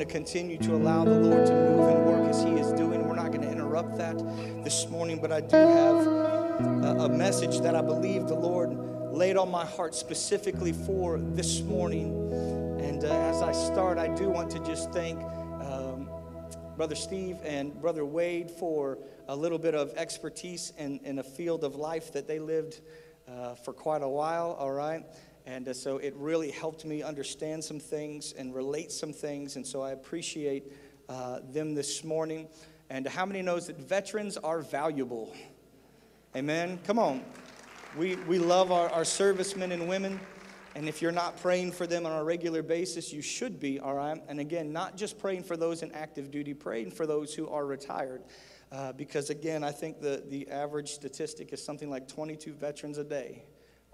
to continue to allow the Lord to move and work as He is doing. We're not going to interrupt that this morning, but I do have a, a, message that I believe the Lord laid on my heart specifically for this morning. And uh, as I start, I do want to just thank um, Brother Steve and Brother Wade for a little bit of expertise in, in a field of life that they lived uh, for quite a while, all right? And uh, so it really helped me understand some things and relate some things. And so I appreciate uh, them this morning. And how many knows that veterans are valuable? Amen. Come on. We, we love our, our servicemen and women. And if you're not praying for them on a regular basis, you should be, all right? And again, not just praying for those in active duty, praying for those who are retired. Uh, because again, I think the, the average statistic is something like 22 veterans a day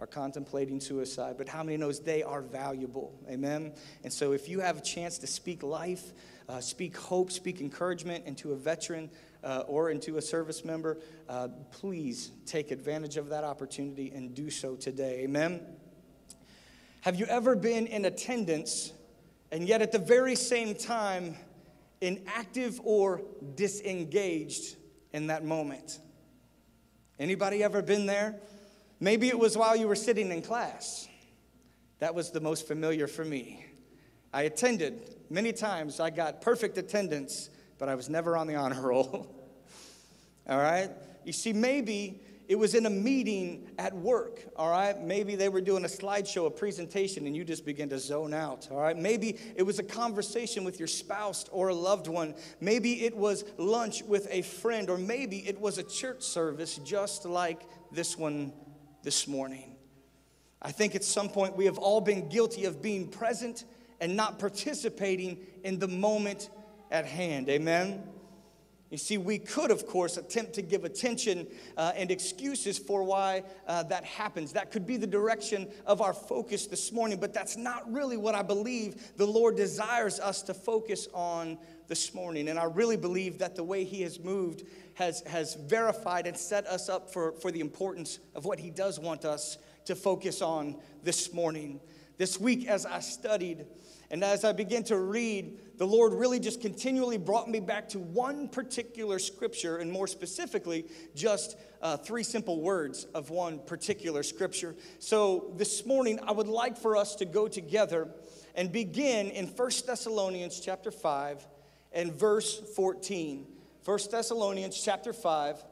are contemplating suicide, but how many knows they are valuable? Amen. And so, if you have a chance to speak life, uh, speak hope, speak encouragement into a veteran uh, or into a service member, uh, please take advantage of that opportunity and do so today. Amen. Have you ever been in attendance and yet at the very same time inactive or disengaged in that moment? Anybody ever been there? Maybe it was while you were sitting in class. That was the most familiar for me. I attended many times, I got perfect attendance, but I was never on the honor roll. all right? You see, maybe it was in a meeting at work, all right? Maybe they were doing a slideshow, a presentation, and you just begin to zone out, all right? Maybe it was a conversation with your spouse or a loved one. Maybe it was lunch with a friend, or maybe it was a church service just like this one this morning. I think at some point we have all been guilty of being present and not participating in the moment at hand. Amen? You see, we could, of course, attempt to give attention uh, and excuses for why uh, that happens. That could be the direction of our focus this morning, but that's not really what I believe the Lord desires us to focus on this morning. And I really believe that the way He has moved has, has verified and set us up for, for the importance of what He does want us to focus on this morning. This week, as I studied and as I began to read, the Lord really just continually brought me back to one particular scripture, and more specifically, just uh, three simple words of one particular scripture. So this morning, I would like for us to go together and begin in 1 Thessalonians chapter 5 and verse 14. 1 Thessalonians chapter 5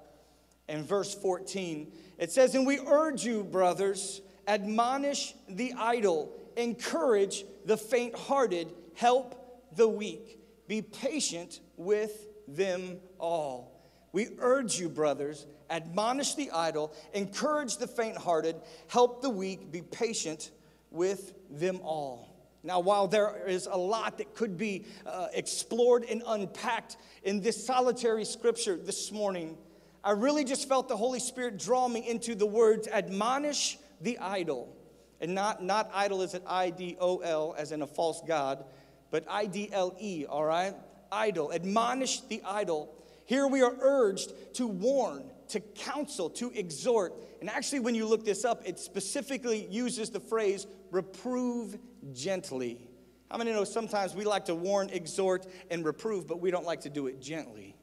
and verse 14. It says, And we urge you, brothers, admonish the idle, encourage the faint hearted, help the weak, be patient with them all. We urge you, brothers, admonish the idle, encourage the faint hearted, help the weak, be patient with them all. Now, while there is a lot that could be uh, explored and unpacked in this solitary scripture this morning, I really just felt the Holy Spirit draw me into the words admonish the idle. And not, not idol as an I D O L, as in a false God, but I D L E, all right? Idle. Admonish the idle. Here we are urged to warn, to counsel, to exhort. And actually, when you look this up, it specifically uses the phrase reprove gently. How many know sometimes we like to warn, exhort, and reprove, but we don't like to do it gently?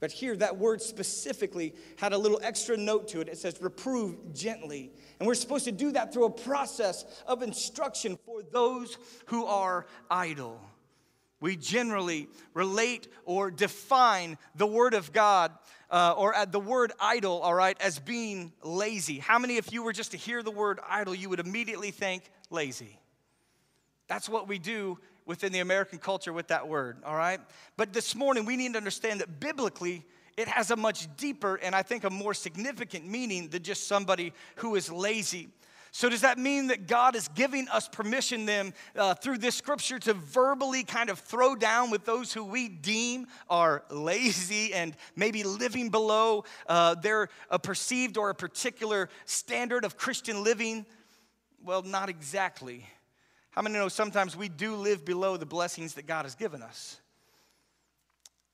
But here, that word specifically had a little extra note to it. It says, reprove gently. And we're supposed to do that through a process of instruction for those who are idle. We generally relate or define the Word of God uh, or the word idle, all right, as being lazy. How many, if you were just to hear the word idle, you would immediately think lazy? That's what we do within the American culture with that word, all right? But this morning, we need to understand that biblically, it has a much deeper and I think a more significant meaning than just somebody who is lazy. So, does that mean that God is giving us permission then uh, through this scripture to verbally kind of throw down with those who we deem are lazy and maybe living below uh, their a perceived or a particular standard of Christian living? Well, not exactly. How many know sometimes we do live below the blessings that God has given us?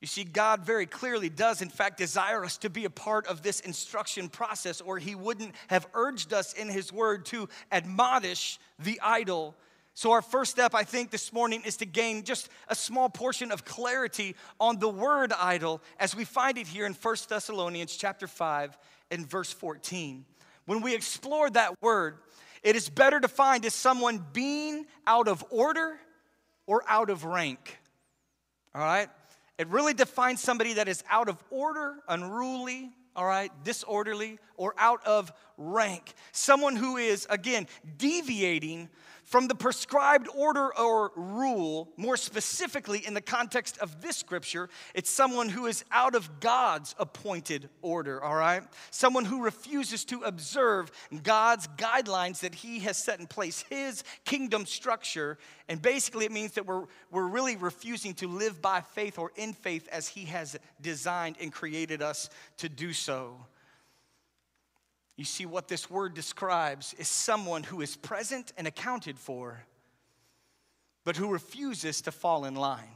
You see, God very clearly does, in fact, desire us to be a part of this instruction process, or He wouldn't have urged us in His word to admonish the idle, So, our first step, I think, this morning is to gain just a small portion of clarity on the word idle as we find it here in 1 Thessalonians chapter 5 and verse 14. When we explore that word, it is better to find as someone being out of order or out of rank. All right? It really defines somebody that is out of order, unruly, all right, disorderly, or out of rank. Someone who is, again, deviating from the prescribed order or rule, more specifically in the context of this scripture, it's someone who is out of God's appointed order, all right? Someone who refuses to observe God's guidelines that He has set in place, His kingdom structure. And basically, it means that we're, we're really refusing to live by faith or in faith as He has designed and created us to do so. You see, what this word describes is someone who is present and accounted for, but who refuses to fall in line.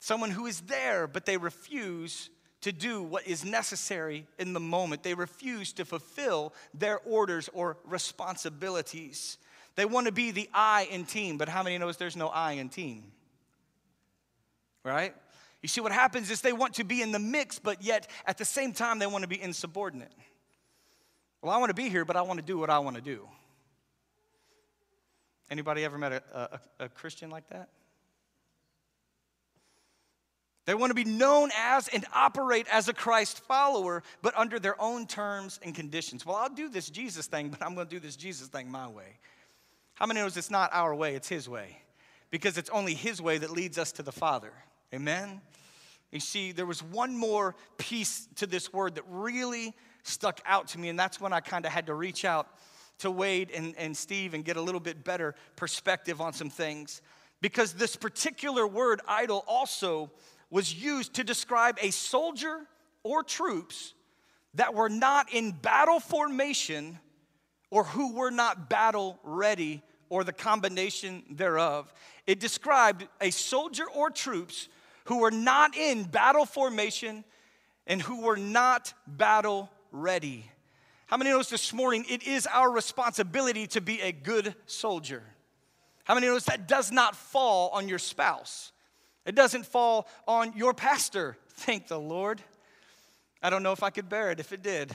Someone who is there, but they refuse to do what is necessary in the moment. They refuse to fulfill their orders or responsibilities. They want to be the I in team, but how many knows there's no I in team? Right? You see, what happens is they want to be in the mix, but yet at the same time, they want to be insubordinate. Well, I want to be here, but I want to do what I want to do. Anybody ever met a, a, a Christian like that? They want to be known as and operate as a Christ follower, but under their own terms and conditions. Well, I'll do this Jesus thing, but I'm going to do this Jesus thing my way. How many knows it's not our way, it's His way? Because it's only His way that leads us to the Father. Amen? You see, there was one more piece to this word that really stuck out to me. And that's when I kind of had to reach out to Wade and, and Steve and get a little bit better perspective on some things. Because this particular word, idle, also was used to describe a soldier or troops that were not in battle formation or who were not battle ready or the combination thereof. It described a soldier or troops who were not in battle formation and who were not battle ready. How many knows this morning it is our responsibility to be a good soldier? How many knows that does not fall on your spouse? It doesn't fall on your pastor. Thank the Lord. I don't know if I could bear it if it did.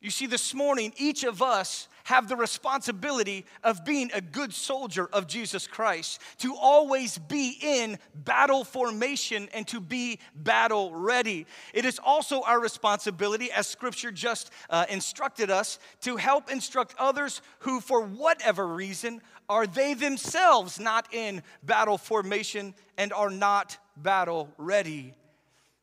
You see, this morning, each of us have the responsibility of being a good soldier of Jesus Christ, to always be in battle formation and to be battle ready. It is also our responsibility, as scripture just uh, instructed us, to help instruct others who, for whatever reason, are they themselves not in battle formation and are not battle ready.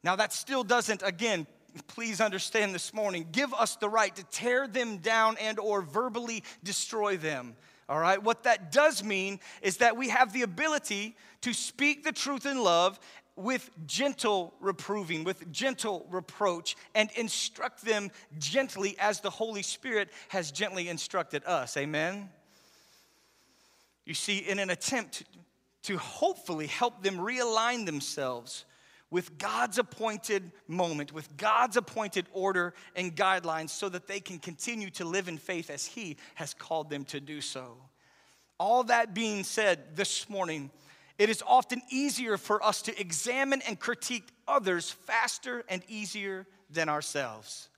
Now, that still doesn't, again, please understand this morning give us the right to tear them down and or verbally destroy them all right? What that does mean is that we have the ability to speak the truth in love with gentle reproving with gentle reproach and instruct them gently as the holy spirit has gently instructed us amen? You see in an attempt to hopefully help them realign themselves with God's appointed moment, with God's appointed order and guidelines, so that they can continue to live in faith as He has called them to do so. All that being said this morning, it is often easier for us to examine and critique others faster and easier than ourselves.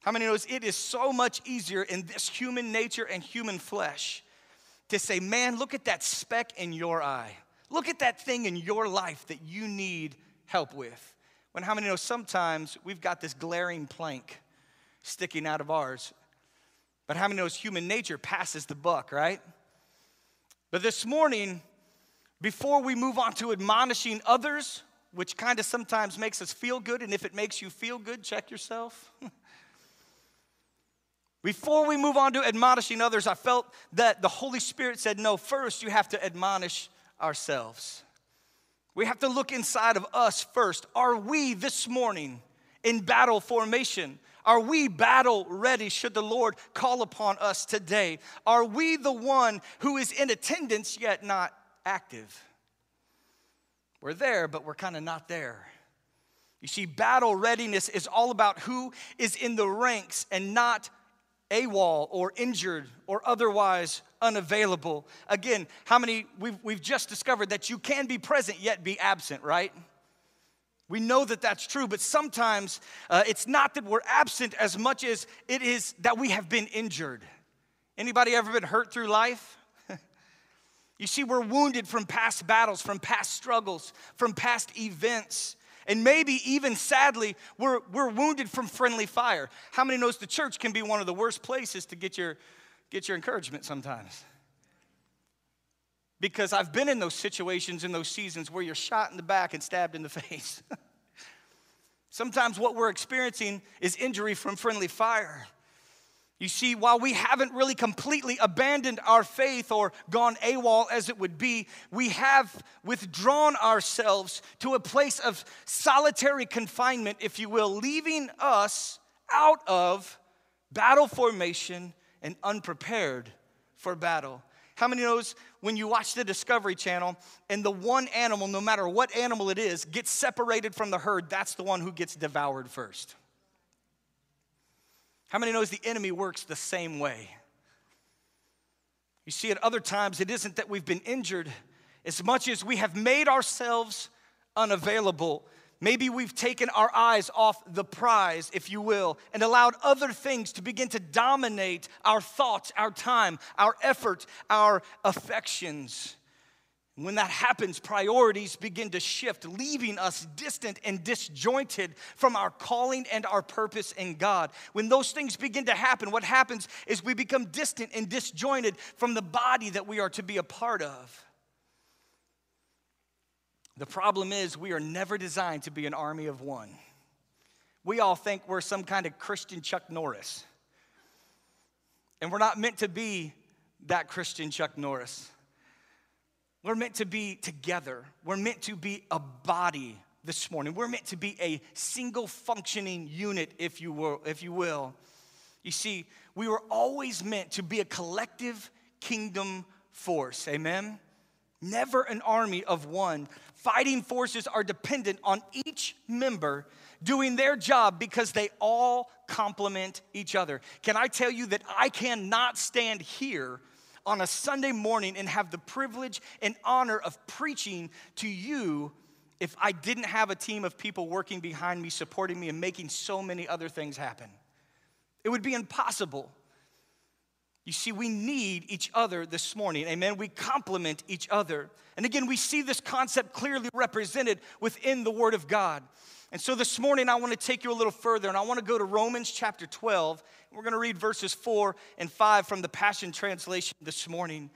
How many knows it is so much easier in this human nature and human flesh to say, man, look at that speck in your eye. Look at that thing in your life that you need help with. When how many know sometimes we've got this glaring plank sticking out of ours, but how many knows human nature passes the buck, right? But this morning, before we move on to admonishing others, which kind of sometimes makes us feel good, and if it makes you feel good, check yourself. Before we move on to admonishing others, I felt that the Holy Spirit said, No, first you have to admonish ourselves. We have to look inside of us first. Are we this morning in battle formation? Are we battle ready should the Lord call upon us today? Are we the one who is in attendance yet not active? We're there, but we're kind of not there. You see, battle readiness is all about who is in the ranks and not AWOL or injured or otherwise unavailable. Again, how many, we've, we've just discovered that you can be present yet be absent, right? We know that that's true, but sometimes uh, it's not that we're absent as much as it is that we have been injured. Anybody ever been hurt through life? you see, we're wounded from past battles, from past struggles, from past events. And maybe even sadly, we're, we're wounded from friendly fire. How many knows the church can be one of the worst places to get your, get your encouragement sometimes? Because I've been in those situations, in those seasons where you're shot in the back and stabbed in the face. Sometimes what we're experiencing is injury from friendly fire. You see, while we haven't really completely abandoned our faith or gone AWOL as it would be, we have withdrawn ourselves to a place of solitary confinement, if you will, leaving us out of battle formation and unprepared for battle. How many knows when you watch the Discovery Channel and the one animal, no matter what animal it is, gets separated from the herd, that's the one who gets devoured first? How many knows the enemy works the same way? You see, at other times, it isn't that we've been injured as much as we have made ourselves unavailable. Maybe we've taken our eyes off the prize, if you will, and allowed other things to begin to dominate our thoughts, our time, our effort, our affections. When that happens, priorities begin to shift, leaving us distant and disjointed from our calling and our purpose in God. When those things begin to happen, what happens is we become distant and disjointed from the body that we are to be a part of. The problem is, we are never designed to be an army of one. We all think we're some kind of Christian Chuck Norris. And we're not meant to be that Christian Chuck Norris. We're meant to be together. We're meant to be a body this morning. We're meant to be a single functioning unit, if you will. If you, will. you see, we were always meant to be a collective kingdom force. Amen? Never an army of one. Fighting forces are dependent on each member doing their job because they all complement each other. Can I tell you that I cannot stand here on a Sunday morning and have the privilege and honor of preaching to you if I didn't have a team of people working behind me, supporting me, and making so many other things happen. It would be impossible. You see, we need each other this morning. Amen. We complement each other. And again, we see this concept clearly represented within the Word of God. And so this morning, I want to take you a little further, and I want to go to Romans chapter 12. We're going to read verses 4 and 5 from the Passion Translation this morning.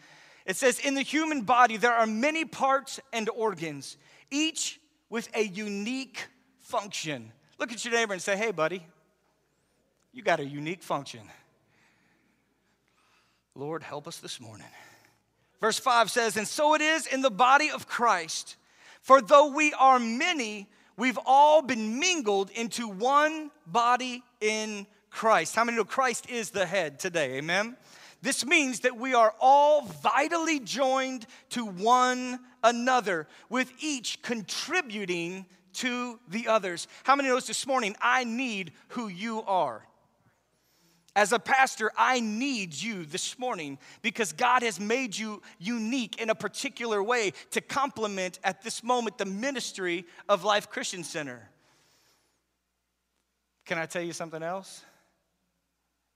It says, In the human body, there are many parts and organs, each with a unique function. Look at your neighbor and say, Hey, buddy, you got a unique function. Lord, help us this morning. Verse 5 says, And so it is in the body of Christ. For though we are many, we've all been mingled into one body in Christ. How many know Christ is the head today? Amen. This means that we are all vitally joined to one another, with each contributing to the others. How many knows this morning? I need who you are. As a pastor, I need you this morning because God has made you unique in a particular way to complement at this moment the ministry of Life Christian Center. Can I tell you something else?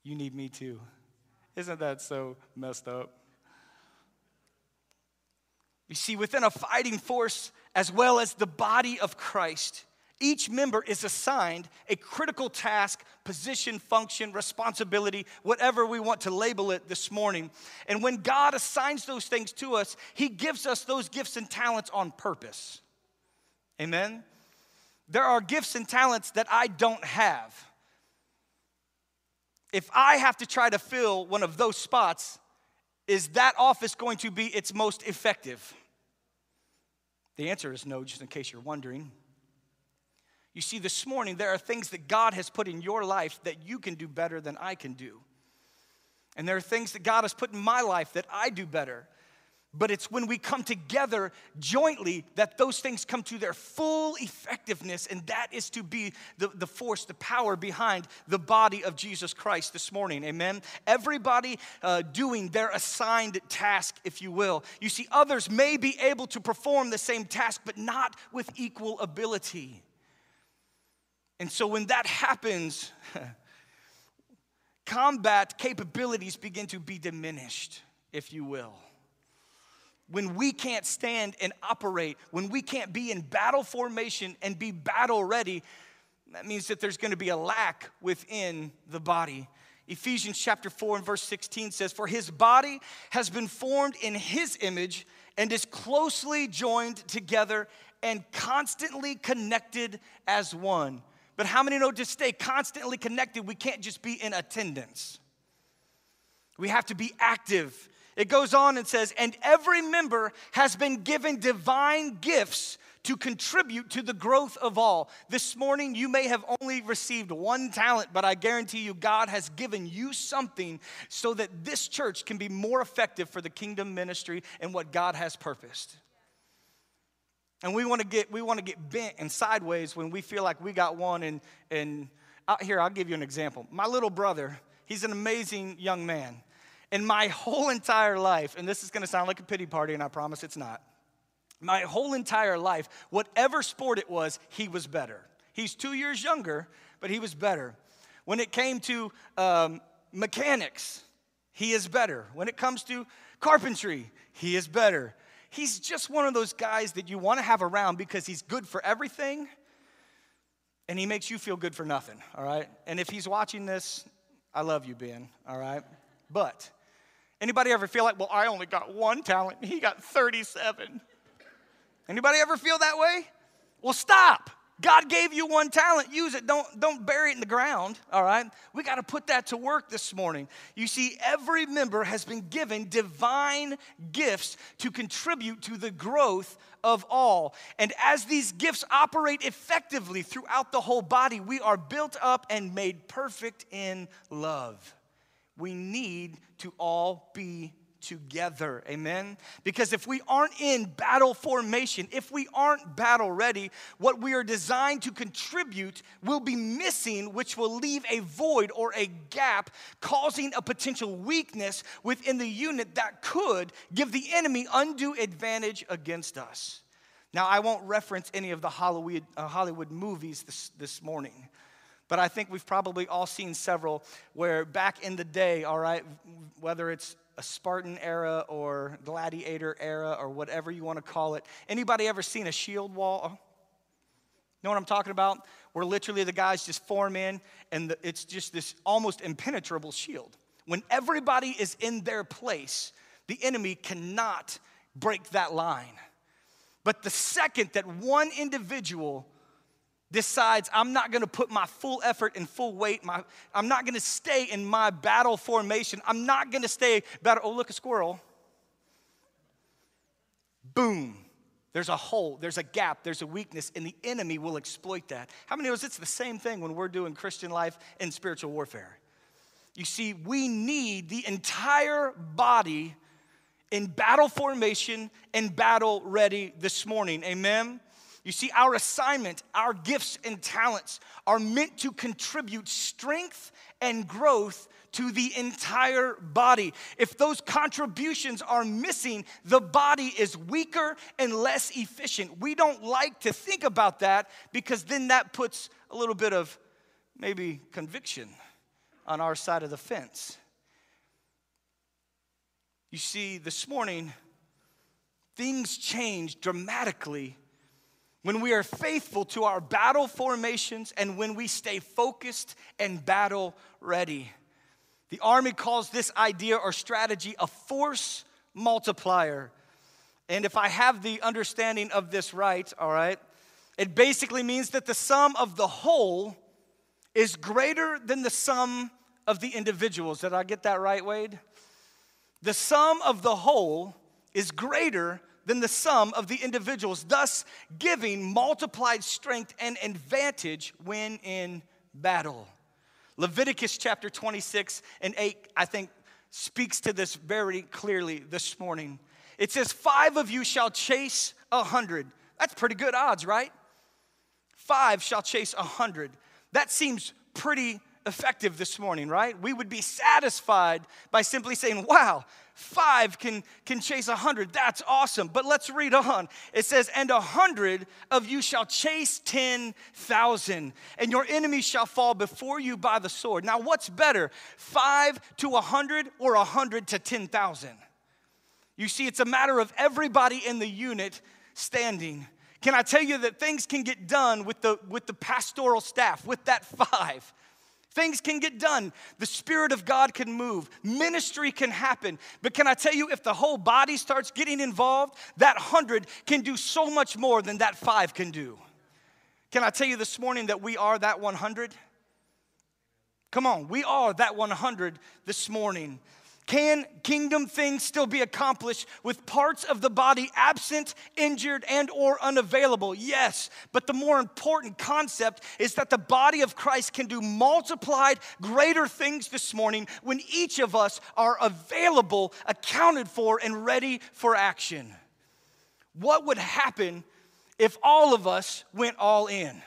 You need me too. Isn't that so messed up? You see, within a fighting force as well as the body of Christ, each member is assigned a critical task, position, function, responsibility, whatever we want to label it this morning. And when God assigns those things to us, He gives us those gifts and talents on purpose. Amen? There are gifts and talents that I don't have. If I have to try to fill one of those spots, is that office going to be its most effective? The answer is no, just in case you're wondering. You see, this morning, there are things that God has put in your life that you can do better than I can do. And there are things that God has put in my life that I do better. But it's when we come together jointly that those things come to their full effectiveness, and that is to be the, the force, the power behind the body of Jesus Christ this morning. Amen. Everybody uh, doing their assigned task, if you will. You see, others may be able to perform the same task, but not with equal ability. And so when that happens, combat capabilities begin to be diminished, if you will when we can't stand and operate, when we can't be in battle formation and be battle ready, that means that there's to be a lack within the body. Ephesians chapter 4 and verse 16 says, For his body has been formed in his image and is closely joined together and constantly connected as one. But how many know to stay constantly connected, we can't just be in attendance? We have to be active it goes on and says, and every member has been given divine gifts to contribute to the growth of all. This morning, you may have only received one talent, but I guarantee you, God has given you something so that this church can be more effective for the kingdom ministry and what God has purposed. And we want to get we want to get bent and sideways when we feel like we got one. And and out here, I'll give you an example. My little brother, he's an amazing young man. In my whole entire life, and this is gonna sound like a pity party, and I promise it's not. My whole entire life, whatever sport it was, he was better. He's two years younger, but he was better. When it came to um, mechanics, he is better. When it comes to carpentry, he is better. He's just one of those guys that you want to have around because he's good for everything and he makes you feel good for nothing, all right? And if he's watching this, I love you, Ben, all right? But Anybody ever feel like, well, I only got one talent, he got 37? Anybody ever feel that way? Well, stop. God gave you one talent, use it. Don't, don't bury it in the ground, all right? We got to put that to work this morning. You see, every member has been given divine gifts to contribute to the growth of all. And as these gifts operate effectively throughout the whole body, we are built up and made perfect in love we need to all be together. Amen? Because if we aren't in battle formation, if we aren't battle ready, what we are designed to contribute will be missing, which will leave a void or a gap, causing a potential weakness within the unit that could give the enemy undue advantage against us. Now, I won't reference any of the Hollywood, uh, Hollywood movies this, this morning. But I think we've probably all seen several where back in the day, all right, whether it's a Spartan era or gladiator era or whatever you want to call it, anybody ever seen a shield wall? Know what I'm talking about? Where literally the guys just form in and the, it's just this almost impenetrable shield. When everybody is in their place, the enemy cannot break that line. But the second that one individual decides I'm not gonna put my full effort and full weight, my, I'm not gonna stay in my battle formation, I'm not gonna stay battle. Oh, look, a squirrel. Boom. There's a hole, there's a gap, there's a weakness, and the enemy will exploit that. How many of us, it's the same thing when we're doing Christian life and spiritual warfare? You see, we need the entire body in battle formation and battle ready this morning. Amen. You see, our assignment, our gifts and talents are meant to contribute strength and growth to the entire body. If those contributions are missing, the body is weaker and less efficient. We don't like to think about that because then that puts a little bit of maybe conviction on our side of the fence. You see, this morning, things changed dramatically when we are faithful to our battle formations and when we stay focused and battle ready. The Army calls this idea or strategy a force multiplier. And if I have the understanding of this right, all right, it basically means that the sum of the whole is greater than the sum of the individuals. Did I get that right, Wade? The sum of the whole is greater than the sum of the individuals, thus giving multiplied strength and advantage when in battle. Leviticus chapter 26 and 8, I think, speaks to this very clearly this morning. It says, Five of you shall chase a hundred. That's pretty good odds, right? Five shall chase a hundred. That seems pretty effective this morning, right? We would be satisfied by simply saying, wow, five can, can chase a hundred. That's awesome. But let's read on. It says, and a hundred of you shall chase 10,000, and your enemies shall fall before you by the sword. Now, what's better, five to a hundred or a hundred to 10,000? You see, it's a matter of everybody in the unit standing. Can I tell you that things can get done with the, with the pastoral staff, with that five? Things can get done. The Spirit of God can move. Ministry can happen. But can I tell you, if the whole body starts getting involved, that hundred can do so much more than that five can do. Can I tell you this morning that we are that 100? Come on, we are that 100 this morning. Can kingdom things still be accomplished with parts of the body absent, injured, and or unavailable? Yes, but the more important concept is that the body of Christ can do multiplied greater things this morning when each of us are available, accounted for, and ready for action. What would happen if all of us went all in?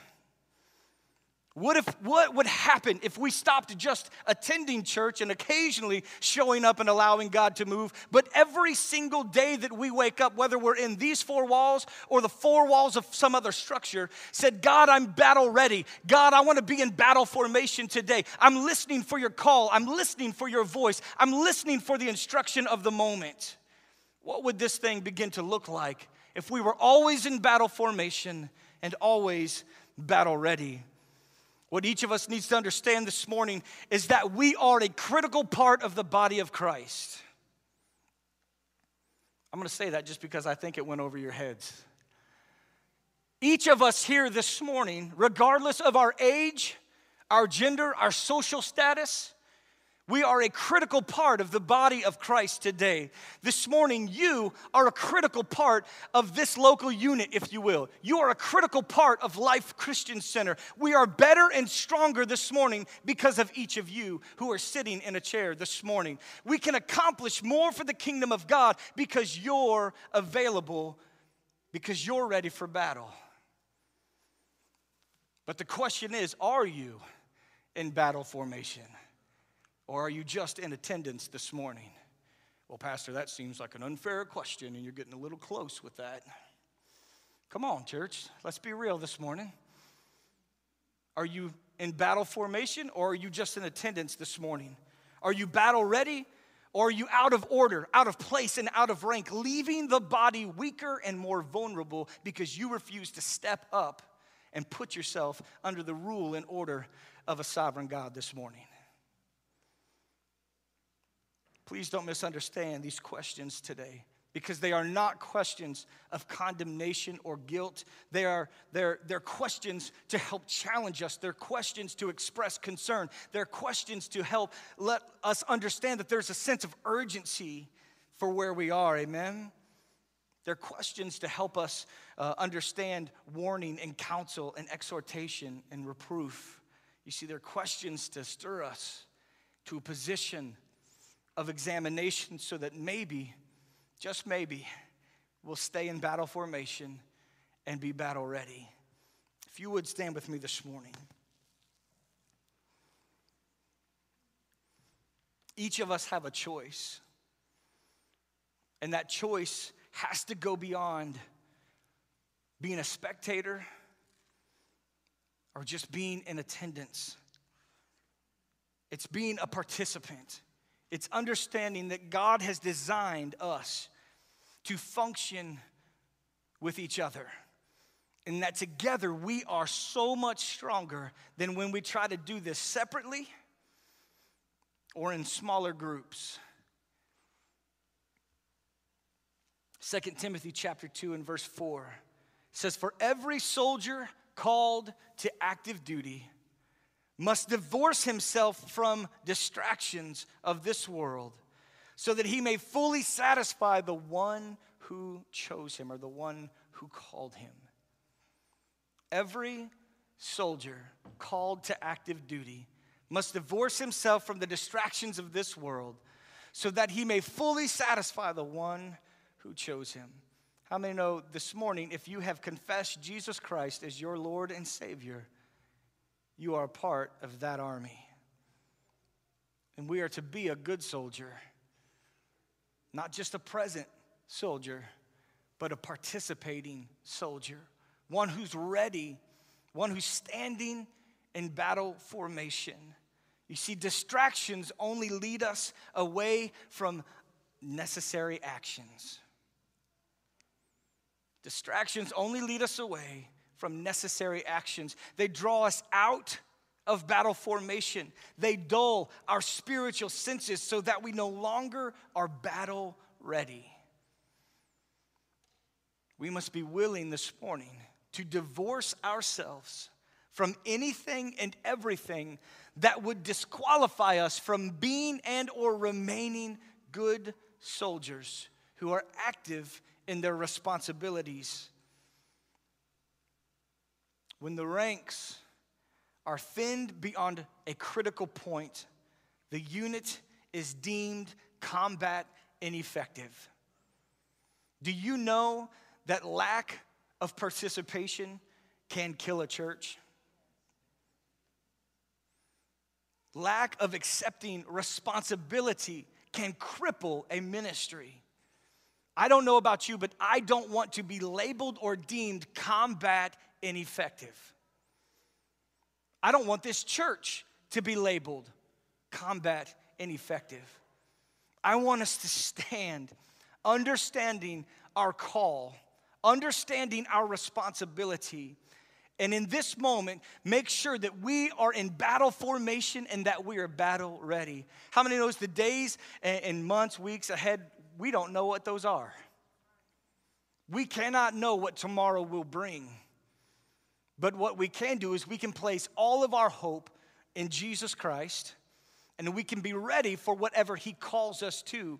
What, if, what would happen if we stopped just attending church and occasionally showing up and allowing God to move, but every single day that we wake up, whether we're in these four walls or the four walls of some other structure, said, God, I'm battle ready. God, I want to be in battle formation today. I'm listening for your call. I'm listening for your voice. I'm listening for the instruction of the moment. What would this thing begin to look like if we were always in battle formation and always battle ready? What each of us needs to understand this morning is that we are a critical part of the body of Christ. I'm going to say that just because I think it went over your heads. Each of us here this morning, regardless of our age, our gender, our social status, we are a critical part of the body of Christ today. This morning, you are a critical part of this local unit, if you will. You are a critical part of Life Christian Center. We are better and stronger this morning because of each of you who are sitting in a chair this morning. We can accomplish more for the kingdom of God because you're available, because you're ready for battle. But the question is are you in battle formation? Or are you just in attendance this morning? Well, Pastor, that seems like an unfair question, and you're getting a little close with that. Come on, church, let's be real this morning. Are you in battle formation, or are you just in attendance this morning? Are you battle ready, or are you out of order, out of place, and out of rank, leaving the body weaker and more vulnerable because you refuse to step up and put yourself under the rule and order of a sovereign God this morning? Please don't misunderstand these questions today because they are not questions of condemnation or guilt. They are they're, they're questions to help challenge us. They're questions to express concern. They're questions to help let us understand that there's a sense of urgency for where we are. Amen? They're questions to help us uh, understand warning and counsel and exhortation and reproof. You see, they're questions to stir us to a position of examination so that maybe, just maybe, we'll stay in battle formation and be battle ready. If you would stand with me this morning. Each of us have a choice. And that choice has to go beyond being a spectator or just being in attendance. It's being a participant. It's understanding that God has designed us to function with each other. And that together we are so much stronger than when we try to do this separately or in smaller groups. 2 Timothy chapter 2 and verse 4 says, For every soldier called to active duty must divorce himself from distractions of this world so that he may fully satisfy the one who chose him or the one who called him. Every soldier called to active duty must divorce himself from the distractions of this world so that he may fully satisfy the one who chose him. How many know this morning, if you have confessed Jesus Christ as your Lord and Savior, you are a part of that army? And we are to be a good soldier, not just a present soldier, but a participating soldier, one who's ready, one who's standing in battle formation. You see, distractions only lead us away from necessary actions. Distractions only lead us away from necessary actions. They draw us out of battle formation. They dull our spiritual senses so that we no longer are battle ready. We must be willing this morning to divorce ourselves from anything and everything that would disqualify us from being and or remaining good soldiers who are active in their responsibilities. When the ranks are thinned beyond a critical point, the unit is deemed combat ineffective. Do you know that lack of participation can kill a church? Lack of accepting responsibility can cripple a ministry. I don't know about you, but I don't want to be labeled or deemed combat ineffective. I don't want this church to be labeled combat ineffective. I want us to stand understanding our call, understanding our responsibility, and in this moment, make sure that we are in battle formation and that we are battle ready. How many knows the days and months, weeks ahead we don't know what those are. We cannot know what tomorrow will bring. But what we can do is we can place all of our hope in Jesus Christ and we can be ready for whatever He calls us to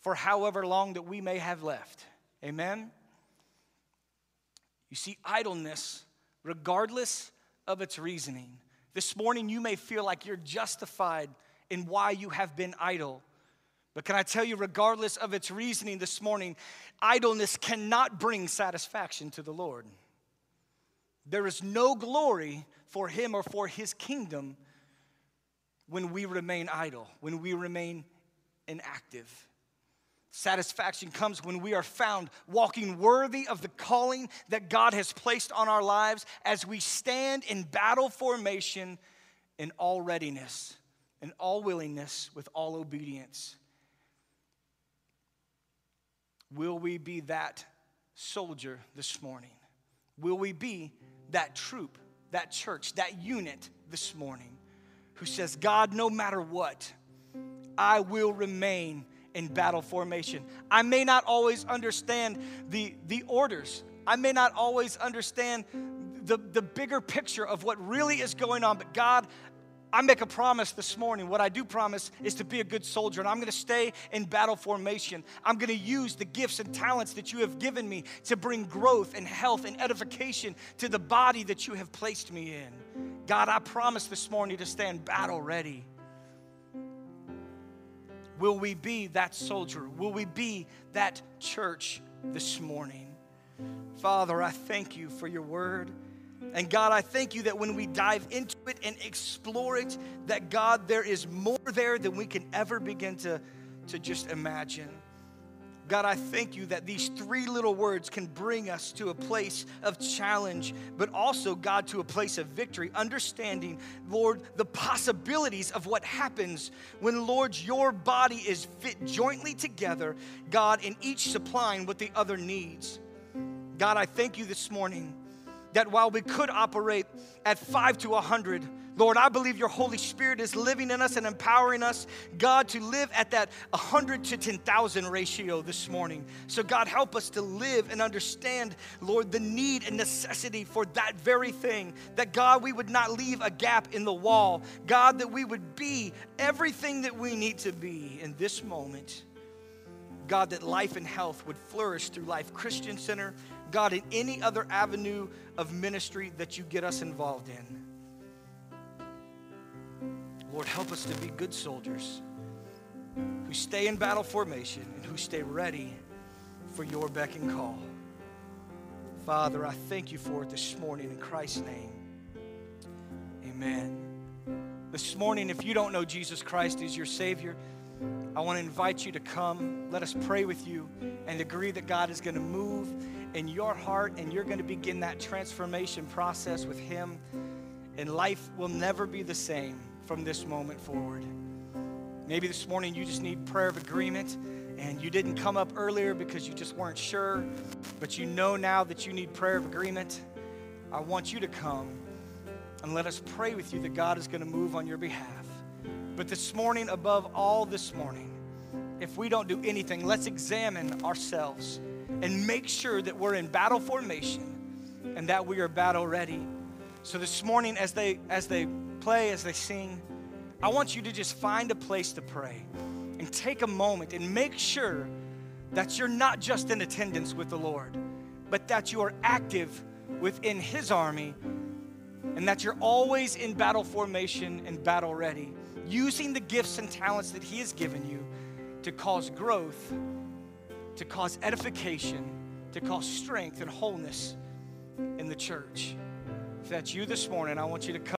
for however long that we may have left. Amen? You see, idleness, regardless of its reasoning, this morning you may feel like you're justified in why you have been idle. But can I tell you, regardless of its reasoning this morning, idleness cannot bring satisfaction to the Lord. There is no glory for Him or for His kingdom when we remain idle, when we remain inactive. Satisfaction comes when we are found walking worthy of the calling that God has placed on our lives as we stand in battle formation in all readiness, in all willingness, with all obedience. Will we be that soldier this morning? Will we be that troop, that church, that unit this morning who says, God, no matter what, I will remain in battle formation. I may not always understand the, the orders, I may not always understand the, the bigger picture of what really is going on, but God, I make a promise this morning. What I do promise is to be a good soldier, and I'm gonna stay in battle formation. I'm gonna use the gifts and talents that you have given me to bring growth and health and edification to the body that you have placed me in. God, I promise this morning to stand battle ready. Will we be that soldier? Will we be that church this morning? Father, I thank you for your word. And God, I thank you that when we dive into it and explore it, that God, there is more there than we can ever begin to, to just imagine. God, I thank you that these three little words can bring us to a place of challenge, but also, God, to a place of victory, understanding, Lord, the possibilities of what happens when, Lord, your body is fit jointly together, God, in each supplying what the other needs. God, I thank you this morning that while we could operate at five to a hundred, Lord, I believe your Holy Spirit is living in us and empowering us, God, to live at that 100 to 10,000 ratio this morning. So, God, help us to live and understand, Lord, the need and necessity for that very thing. That, God, we would not leave a gap in the wall. God, that we would be everything that we need to be in this moment. God, that life and health would flourish through Life Christian Center God, in any other avenue of ministry that you get us involved in. Lord, help us to be good soldiers who stay in battle formation and who stay ready for your beck and call. Father, I thank you for it this morning in Christ's name. Amen. This morning, if you don't know Jesus Christ as your Savior, I want to invite you to come. Let us pray with you and agree that God is going to move in your heart and you're going to begin that transformation process with Him. And life will never be the same from this moment forward. Maybe this morning you just need prayer of agreement and you didn't come up earlier because you just weren't sure, but you know now that you need prayer of agreement. I want you to come and let us pray with you that God is going to move on your behalf. But this morning, above all this morning, if we don't do anything, let's examine ourselves and make sure that we're in battle formation and that we are battle ready. So this morning, as they as they play, as they sing, I want you to just find a place to pray and take a moment and make sure that you're not just in attendance with the Lord, but that you are active within His army and that you're always in battle formation and battle ready using the gifts and talents that He has given you to cause growth, to cause edification, to cause strength and wholeness in the church. If that's you this morning, I want you to come.